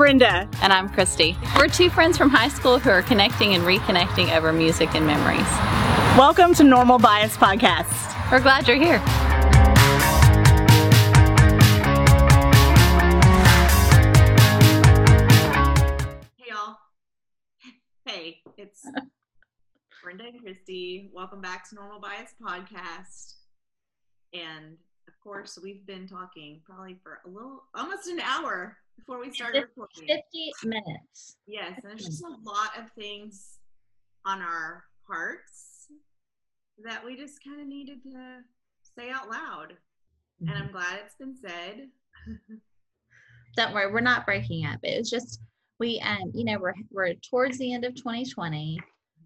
I'm Brenda. And I'm Christy. We're two friends from high school who are connecting and reconnecting over music and memories. Welcome to Normal Bias Podcast. We're glad you're here. Hey, y'all. Hey, it's Brenda and Christy. Welcome back to Normal Bias Podcast. And of course, we've been talking probably for a little, almost an hour before we started recording. 50 minutes. Yes, and there's just a lot of things on our hearts that we just kind of needed to say out loud. And I'm glad it's been said. Don't worry, we're not breaking up. It was just we um you know we're we're towards the end of 2020.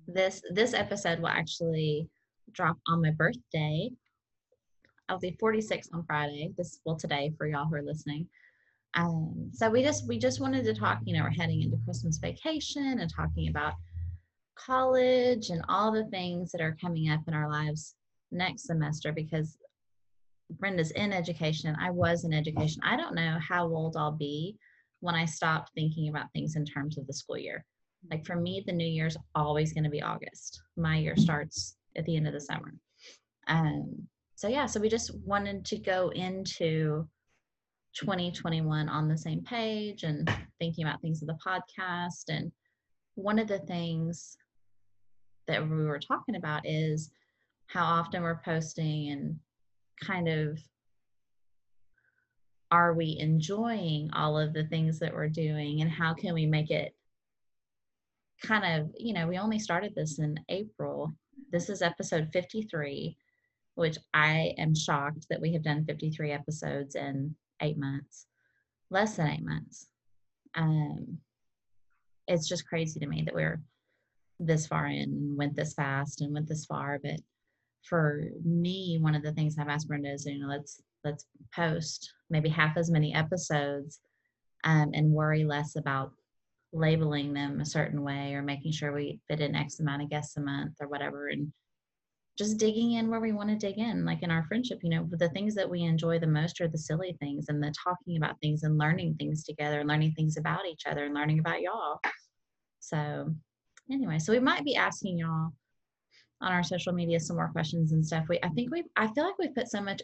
This this episode will actually drop on my birthday. I'll be 46 on Friday. This well today for y'all who are listening. Um, so we just we just wanted to talk. You know, we're heading into Christmas vacation and talking about college and all the things that are coming up in our lives next semester because Brenda's in education I was in education. I don't know how old I'll be when I stop thinking about things in terms of the school year. Like for me, the new year's always going to be August. My year starts at the end of the summer. Um, so yeah, so we just wanted to go into 2021 on the same page and thinking about things of the podcast. And one of the things that we were talking about is how often we're posting and kind of are we enjoying all of the things that we're doing and how can we make it kind of you know we only started this in april this is episode 53 which i am shocked that we have done 53 episodes in eight months less than eight months. Um it's just crazy to me that we're this far in and went this fast and went this far. But for me, one of the things I've asked Brenda is, you know, let's let's post maybe half as many episodes um, and worry less about labeling them a certain way or making sure we fit in X amount of guests a month or whatever, and just digging in where we want to dig in. Like in our friendship, you know, the things that we enjoy the most are the silly things and the talking about things and learning things together, and learning things about each other and learning about y'all. So, anyway, so we might be asking y'all on our social media some more questions and stuff. We I think we I feel like we've put so much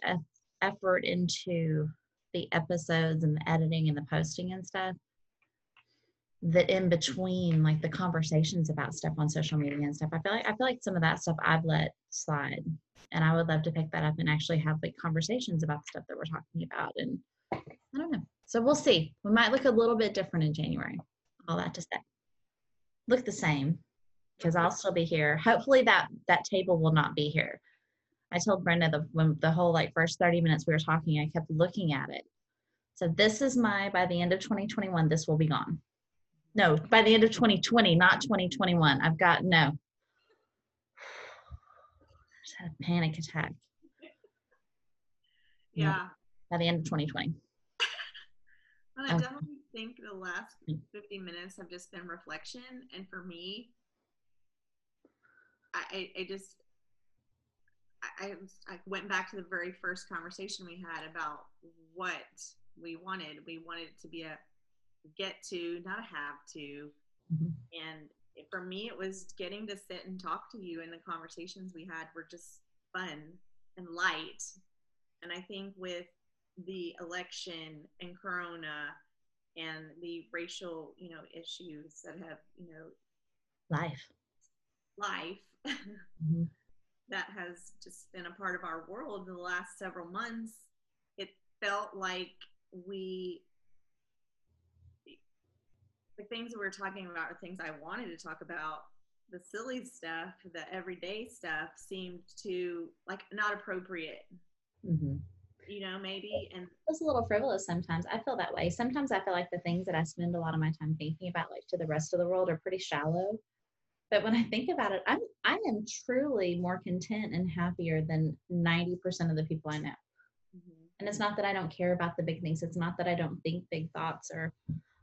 effort into the episodes and the editing and the posting and stuff that in between like the conversations about stuff on social media and stuff i feel like i feel like some of that stuff i've let slide and i would love to pick that up and actually have like conversations about the stuff that we're talking about and i don't know so we'll see we might look a little bit different in january all that to say look the same because I'll still be here. Hopefully that that table will not be here. I told Brenda the when the whole like first 30 minutes we were talking, I kept looking at it. So this is my by the end of 2021, this will be gone. No, by the end of 2020, not 2021. I've got no. I just had a panic attack. Yeah. By the end of 2020. well, I definitely think the last 50 minutes have just been reflection. And for me, I, I just I, I went back to the very first conversation we had about what we wanted. We wanted it to be a get to, not a have to. Mm-hmm. And for me, it was getting to sit and talk to you, and the conversations we had were just fun and light. And I think with the election and Corona and the racial, you know, issues that have, you know, life, life mm-hmm. that has just been a part of our world in the last several months, it felt like we the things we are talking about are things I wanted to talk about. The silly stuff, the everyday stuff seemed to like not appropriate. Mm-hmm. You know, maybe and it's a little frivolous sometimes. I feel that way. Sometimes I feel like the things that I spend a lot of my time thinking about, like to the rest of the world, are pretty shallow. But when I think about it, I'm I am truly more content and happier than 90% of the people I know. Mm-hmm. And it's not that I don't care about the big things. It's not that I don't think big thoughts or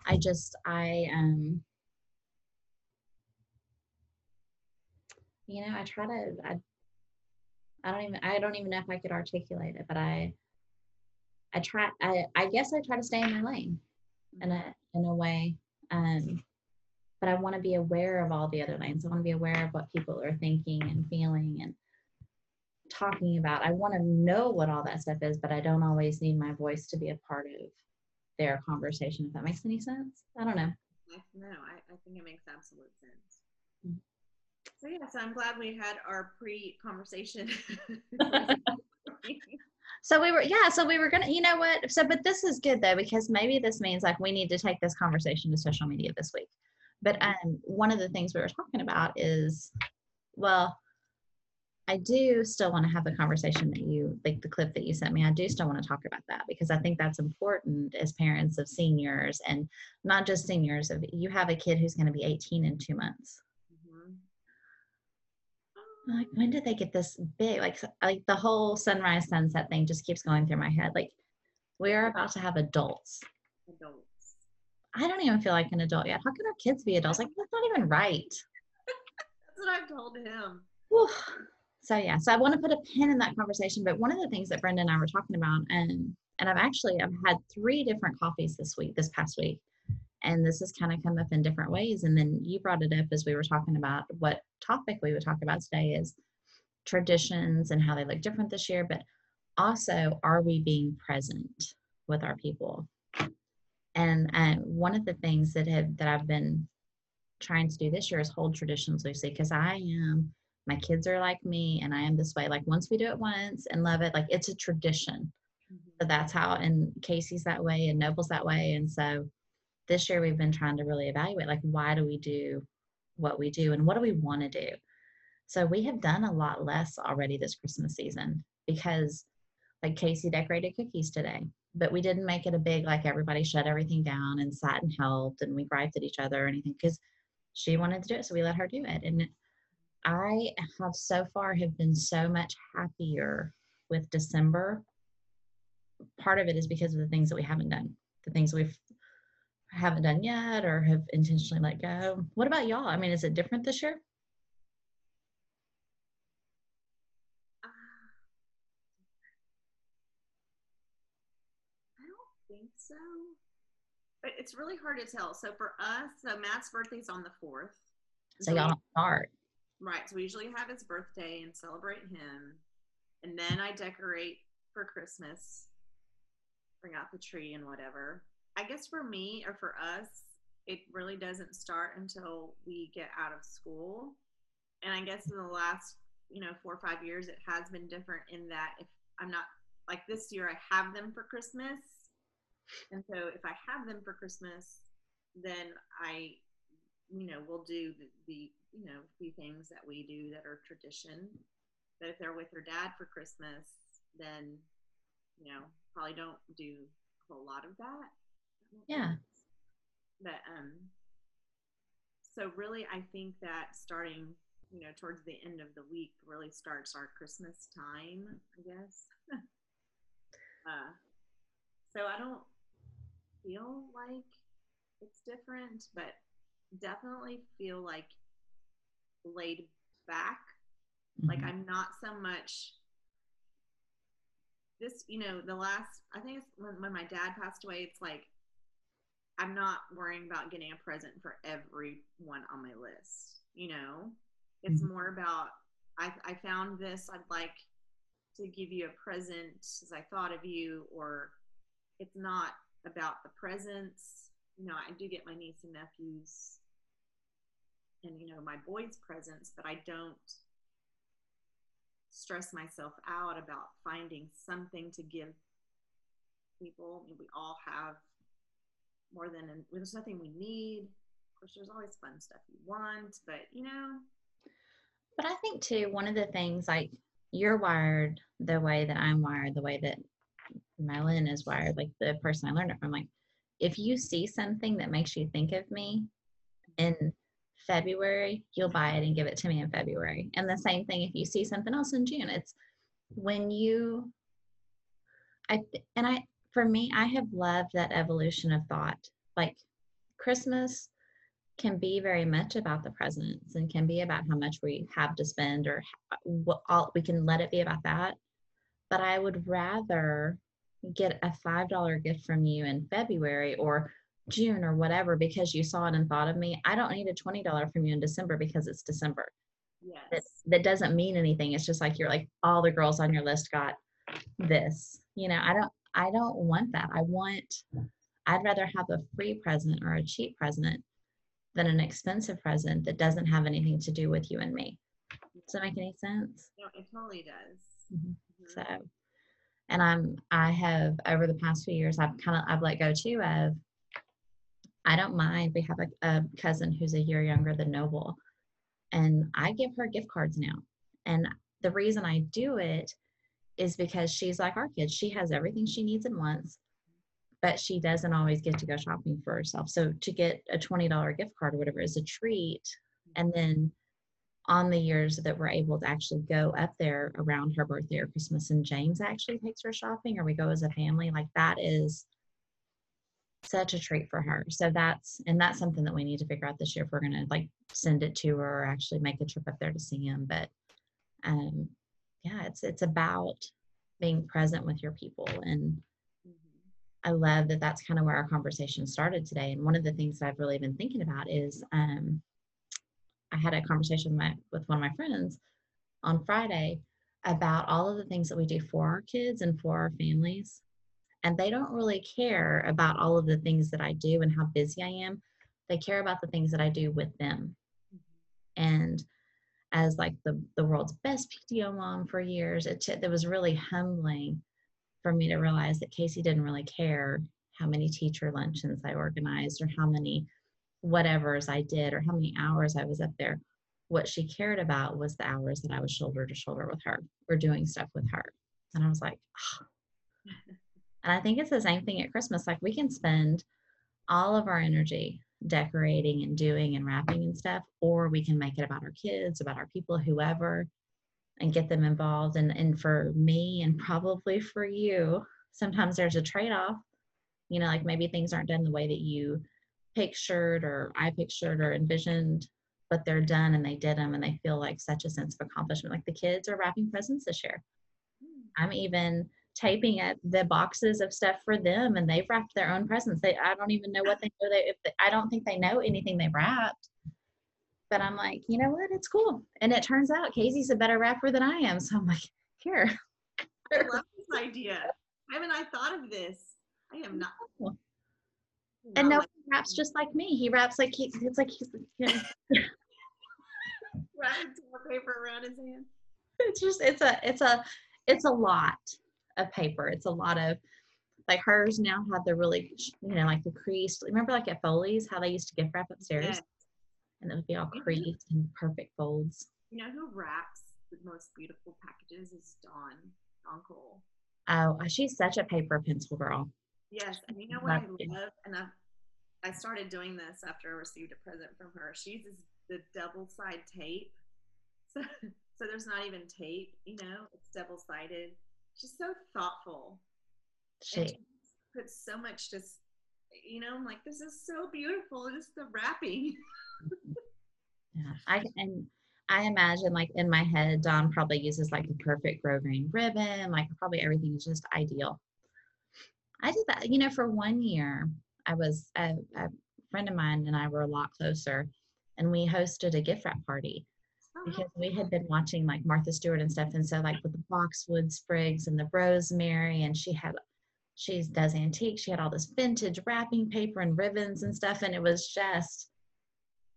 I just I um you know, I try to I I don't even I don't even know if I could articulate it, but I I try I I guess I try to stay in my lane. in a in a way. Um, but I want to be aware of all the other lanes. I want to be aware of what people are thinking and feeling and talking about. I want to know what all that stuff is, but I don't always need my voice to be a part of their conversation. If that makes any sense, I don't know. No, I, I think it makes absolute sense. Mm-hmm. So yeah, so I'm glad we had our pre-conversation. so we were yeah so we were gonna you know what so but this is good though because maybe this means like we need to take this conversation to social media this week but mm-hmm. um one of the things we were talking about is well i do still want to have the conversation that you like the clip that you sent me i do still want to talk about that because i think that's important as parents of seniors and not just seniors of you have a kid who's going to be 18 in two months. Mm-hmm. Like when did they get this big like like the whole sunrise sunset thing just keeps going through my head like we're about to have adults. Adults. I don't even feel like an adult yet. How can our kids be adults? Like that's not even right. That's what i've told him. So yeah so i want to put a pin in that conversation but one of the things that brenda and i were talking about and and i've actually i've had three different coffees this week this past week and this has kind of come up in different ways and then you brought it up as we were talking about what topic we would talk about today is traditions and how they look different this year but also are we being present with our people? And uh, one of the things that have that i've been trying to do this year is hold traditions loosely because i am my kids are like me and i am this way like once we do it once and love it like it's a tradition mm-hmm. so that's how and casey's that way and noble's that way and so this year we've been trying to really evaluate like why do we do what we do and what do we want to do so we have done a lot less already this christmas season because like casey decorated cookies today but we didn't make it a big like everybody shut everything down and sat and helped and we griped at each other or anything because she wanted to do it so we let her do it and i have so far have been so much happier with december part of it is because of the things that we haven't done the things we've haven't done yet or have intentionally let go. What about y'all? I mean, is it different this year? Uh, I don't think so. But it's really hard to tell. So for us, so Matt's birthday's on the 4th. So, so y'all don't start. Right. So we usually have his birthday and celebrate him. And then I decorate for Christmas, bring out the tree and whatever. I guess for me or for us, it really doesn't start until we get out of school. And I guess in the last, you know, four or five years, it has been different in that if I'm not like this year, I have them for Christmas. And so if I have them for Christmas, then I, you know, will do the, the you know, a few things that we do that are tradition. But if they're with their dad for Christmas, then, you know, probably don't do a whole lot of that. Yeah. But um so really I think that starting, you know, towards the end of the week really starts our Christmas time, I guess. uh so I don't feel like it's different, but definitely feel like laid back. Mm-hmm. Like I'm not so much this, you know, the last I think it's when, when my dad passed away, it's like I'm not worrying about getting a present for everyone on my list. You know, it's mm-hmm. more about I, I found this. I'd like to give you a present as I thought of you, or it's not about the presents. You know, I do get my niece and nephews and, you know, my boys' presents, but I don't stress myself out about finding something to give people. I mean, we all have more than an, there's nothing we need. Of course, there's always fun stuff you want, but you know. But I think too, one of the things like you're wired the way that I'm wired, the way that Melon is wired, like the person I learned it from. Like, if you see something that makes you think of me in February, you'll buy it and give it to me in February. And the same thing if you see something else in June. It's when you I and I for me, I have loved that evolution of thought. Like Christmas can be very much about the presents and can be about how much we have to spend or what all we can let it be about that. But I would rather get a $5 gift from you in February or June or whatever because you saw it and thought of me. I don't need a $20 from you in December because it's December. Yes. That, that doesn't mean anything. It's just like you're like all the girls on your list got this. You know, I don't I don't want that. I want I'd rather have a free present or a cheap present than an expensive present that doesn't have anything to do with you and me. Does that make any sense? No, it totally does. Mhm. Mhm. So, and I'm I have over the past few years I've kind of I've let go too of. I don't mind. We have a, a cousin who's a year younger than Noble, and I give her gift cards now. And the reason I do it is because she's like our kids. She has everything she needs and wants, but she doesn't always get to go shopping for herself. So to get a twenty dollar gift card or whatever is a treat. And then on the years that we're able to actually go up there around her birthday or Christmas and James actually takes her shopping or we go as a family, like that is such a treat for her. So that's and that's something that we need to figure out this year if we're gonna like send it to her or actually make a trip up there to see him. But um yeah, it's it's about being present with your people and. I love that that's kind of where our conversation started today. And one of the things that I've really been thinking about is um, I had a conversation with, my, with one of my friends on Friday about all of the things that we do for our kids and for our families. And they don't really care about all of the things that I do and how busy I am. They care about the things that I do with them. And as like the, the world's best PTO mom for years, it, t- it was really humbling for me to realize that Casey didn't really care how many teacher luncheons I organized or how many whatevers I did or how many hours I was up there. What she cared about was the hours that I was shoulder to shoulder with her or doing stuff with her. And I was like, "Ah." And I think it's the same thing at Christmas. Like we can spend all of our energy decorating and doing and wrapping and stuff, or we can make it about our kids, about our people, whoever and get them involved. And, and for me, and probably for you, sometimes there's a trade off. You know, like maybe things aren't done the way that you pictured or I pictured or envisioned, but they're done and they did them and they feel like such a sense of accomplishment. Like the kids are wrapping presents this year. Hmm. I'm even taping at the boxes of stuff for them and they've wrapped their own presents. They I don't even know what they know they if they, I don't think they know anything they wrapped but I'm like, you know what? It's cool. And it turns out Casey's a better rapper than I am. So I'm like, here. I love this idea. Haven't I thought of this? I am not. And no like- he raps just like me. He raps like he it's like he's you know, wrapping paper around his hand. it's just it's a it's a it's a lot of paper. It's a lot of like hers now have the really you know like the creased remember like at Foley's how they used to gift wrap upstairs Yes. and it would be all creased and perfect folds. You know who wraps the most beautiful packages is Dawn. Dawn Cole. Oh, uh, she's such a paper pencil girl. Yes, and you know what I it. love, and I, I started doing this after I received a present from her. She uses the double side tape, so so there's not even tape. You know, it's double sided. She's so thoughtful, and She she puts so much just. You know, I'm like, this is so beautiful. Just the wrapping. Yeah, I and I imagine like in my head, Dawn probably uses like the perfect grosgrain ribbon. Like probably everything is just ideal. I did that, you know, for one year. I was a, a friend of mine and I were a lot closer, and we hosted a gift wrap party because we had been watching like Martha Stewart and stuff, and so like with the boxwood sprigs and the rosemary, and she had she does antique. She had all this vintage wrapping paper and ribbons and stuff, and it was just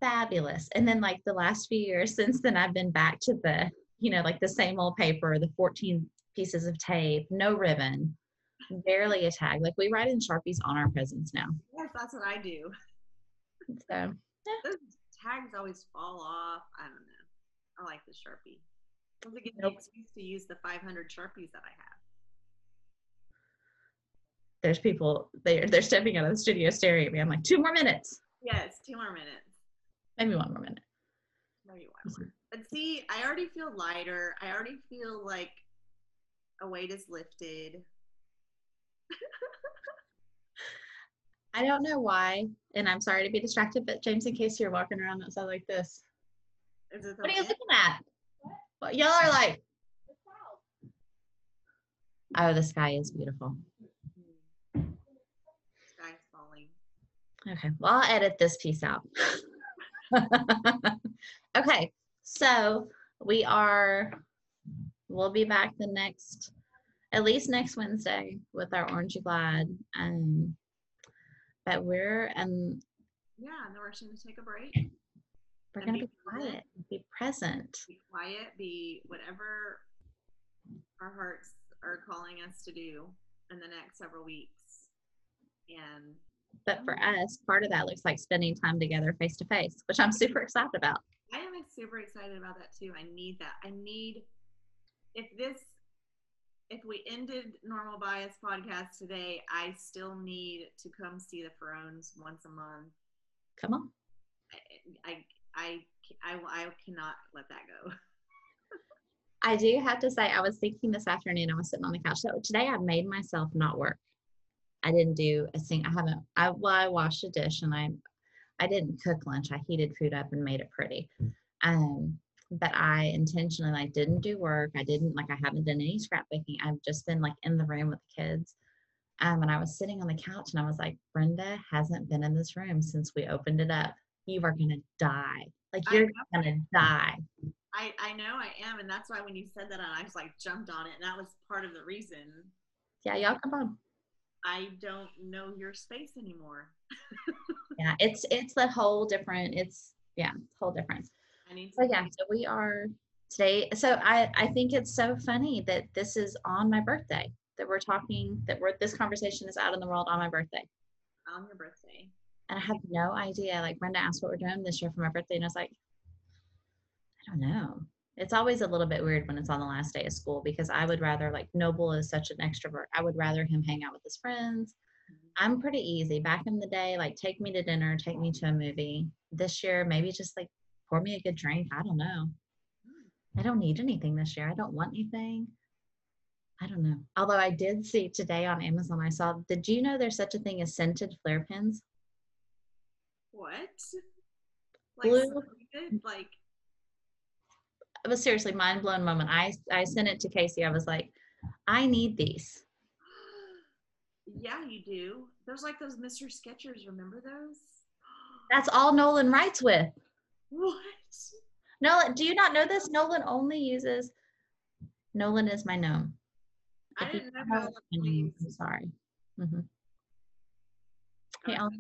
fabulous. And then like the last few years since then, I've been back to the you know like the same old paper, the 14 pieces of tape, no ribbon, barely a tag. Like we write in sharpies on our presents now. Yes, that's what I do. So Those tags always fall off. I don't know. I like the Sharpie. Once again, Nope. excuse to use the 500 Sharpies that I have. there's people they're they're stepping out of the studio staring at me. I'm like two more minutes, Yes, two more minutes. maybe one more minute. Maybe one more. But see, I already feel lighter. I already feel like a weight is lifted. I don't know why, and I'm sorry to be distracted, but James, in case you're walking around outside like this, Is it the what are you looking at? What y'all are like? Oh, the sky is beautiful. Sky's falling. Okay, well, I'll edit this piece out. okay, so we are, we'll be back the next, at least next Wednesday with our Orange Glad. Um, but we're, and Yeah, and then we're just gonna take a break. We're going to be quiet, be present. Be quiet, be whatever our hearts are calling us to do in the next several weeks. And But for us, part of that looks like spending time together face to face, which I'm super excited about. I am super excited about that too. I need that. I need if this if we ended normal bias podcast today, I still need to come see the Ferones once a month. Come on. I I I, I, I cannot let that go. I do have to say, I was thinking this afternoon, I was sitting on the couch. So today I made myself not work. I didn't do a thing. I haven't, I, well, I washed a dish and I, I didn't cook lunch. I heated food up and made it pretty. Um, but I intentionally like didn't do work. I didn't like, I haven't done any scrapbooking. I've just been like in the room with the kids. Um, and I was sitting on the couch and I was like, Brenda hasn't been in this room since we opened it up. You are going to die. Like you're going to die. I, I know I am, and that's why when you said that, I was like jumped on it, and that was part of the reason. Yeah, y'all come on. I don't know your space anymore. yeah it's it's a whole different it's yeah whole different. I need so yeah so we are today so i i think it's so funny that this is on my birthday that we're talking that we're this conversation is out in the world on my birthday on your birthday. And i had mm-hmm. no idea like brenda asked what we're doing this year for my birthday and i was like i don't know it's always a little bit weird when it's on the last day of school because i would rather like noble is such an extrovert i would rather him hang out with his friends mm-hmm. I'm pretty easy. Back in the day, like take me to dinner, take me to a movie. This year, maybe just like pour me a good drink. I don't know. Hmm. I don't need anything this year. I don't want anything. I don't know. Although I did see today on Amazon, I saw, did you know there's such a thing as scented Flair pens? What? Like Blue. Like It was seriously mind blown moment. I I sent it to Casey. I was like, I need these. yeah, you do. There's like those Mr. Sketches. Remember those? That's all Nolan writes with. What? Nolan, do you not know this? Nolan only uses. Nolan is my gnome. I If didn't know don't know about my name. I'm sorry. Mhm. He Okay. only,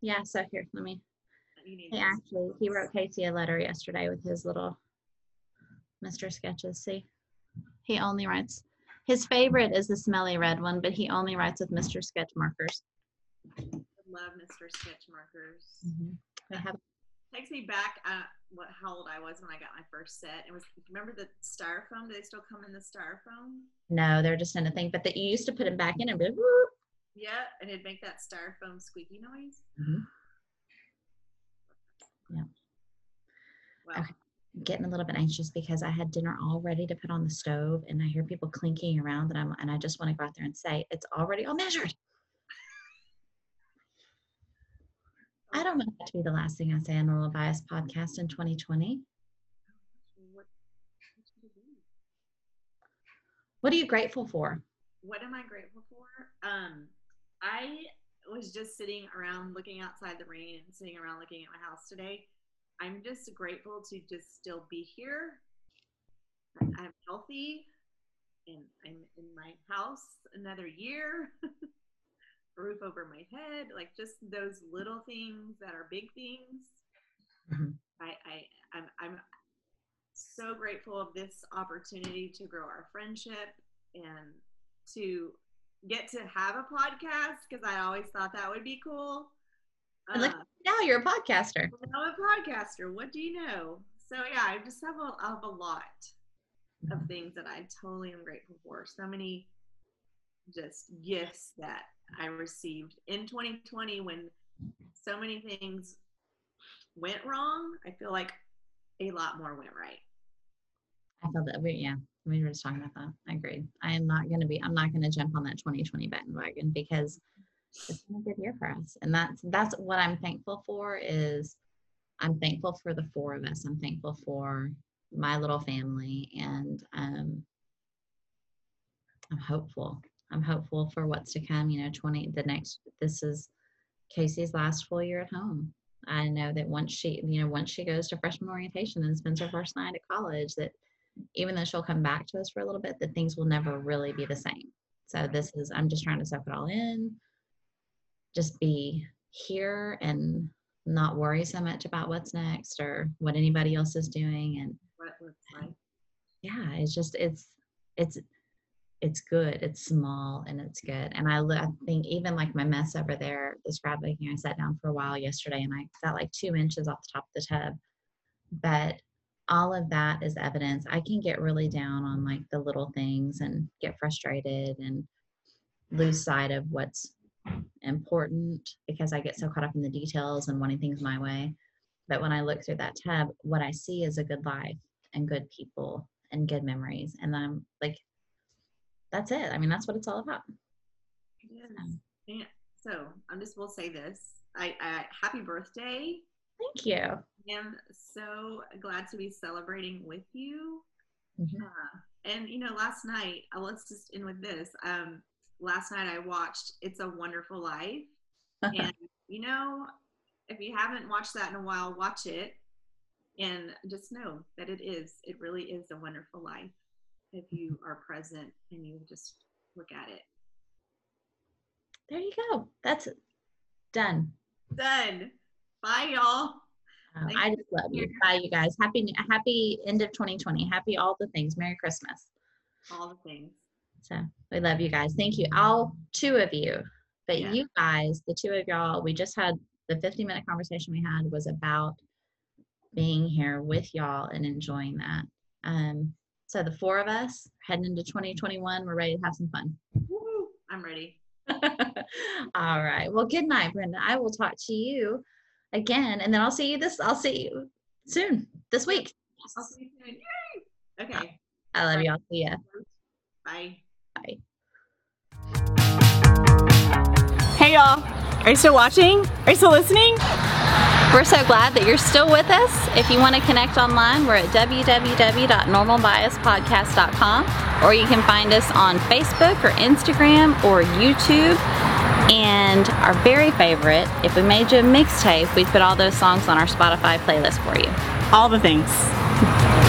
yeah, so here, let me, You need he actually, he wrote Casey a letter yesterday with his little Mr. Sketches, see? He only writes, his favorite is the smelly red one, but he only writes with Mr. Sketch markers. I love Mr. Sketch markers. Mm-hmm. I have, Takes me back at what how old I was when I got my first set. It was remember the styrofoam? Do they still come in the styrofoam? no, they're just in a thing, but that you used to put them back in and be like, "Whoop." Yeah, and it'd make that styrofoam squeaky noise. Mhm. Yeah. Wow. Okay. I'm getting a little bit anxious because I had dinner all ready to put on the stove and I hear people clinking around and I'm and I just want to go out there and say it's already all measured. I don't want that to be the last thing I say on Normal Bias podcast in 2020. What, what should it be? What are you grateful for? what am I grateful for? Um, I was just sitting around looking outside the rain and sitting around looking at my house today. I'm just grateful to just still be here. I'm healthy and I'm in my house another year. roof over my head, like just those little things that are big things. Mhm. I, I I'm I'm so grateful of this opportunity to grow our friendship and to get to have a podcast because I always thought that would be cool. Look- Uh, Now you're a podcaster. I'm a podcaster. What do you know? So yeah, I just have a, I have a lot of things that I totally am grateful for. So many just gifts that I received in 2020 when so many things went wrong. I feel like a lot more went right. I feel that we yeah, we were just talking about that. I agree. I am not gonna be I'm not gonna jump on that 2020 bandwagon because it's been a good year for us. And that's that's what I'm thankful for is I'm thankful for the four of us. I'm thankful for my little family and um I'm hopeful. I'm hopeful for what's to come, you know, 20 the next this is Casey's last full year at home. I know that once she, you know, once she goes to freshman orientation and spends her first night at college, that even though she'll come back to us for a little bit, that things will never really be the same. So this is, I'm just trying to soak it all in, just be here and not worry so much about what's next or what anybody else is doing. And What looks like. yeah, it's just, it's, it's, it's good. It's small and it's good. And I, I think even like my mess over there, the scrapbooking, I sat down for a while yesterday and I got like two inches off the top of the tub. But all of that is evidence. I can get really down on like the little things and get frustrated and lose sight of what's important because I get so caught up in the details and wanting things my way. But when I look through that tab, what I see is a good life and good people and good memories. And I'm like, that's it. I mean, that's what it's all about. Yes. Yeah. So I'm just will say this. I, I happy birthday. Thank you. I am so glad to be celebrating with you. Mhm. Uh, and you know, last night, uh, let's just end with this. Um, last night I watched It's a Wonderful Life, and you know, if you haven't watched that in a while, watch it, and just know that it is. It really is a wonderful life if you are present and you just look at it. There you go. That's it. done. Done. Bye, y'all. Thank I just love you. Bye, you guys. Happy Happy end of 2020. Happy all the things. Merry Christmas. All the things. So we love you guys. Thank you, all two of you. But Yeah. you guys, the two of y'all, we just had the 50 minute conversation we had was about being here with y'all and enjoying that. Um, so the four of us heading into 2021, we're ready to have some fun. Woo-hoo. I'm ready. all right. Well, good night, Brenda. I will talk to you again, and then I'll see you this. I'll see you soon this week. I'll see you soon. Yay! Okay. I love you. I'll see ya. Bye. Bye. Hey y'all, are you still watching? Are you still listening? We're so glad that you're still with us. If you want to connect online, we're at www.normalbiaspodcast.com or you can find us on Facebook or Instagram or YouTube. And our very favorite, if we made you a mixtape, we'd put all those songs on our Spotify playlist for you. All the things.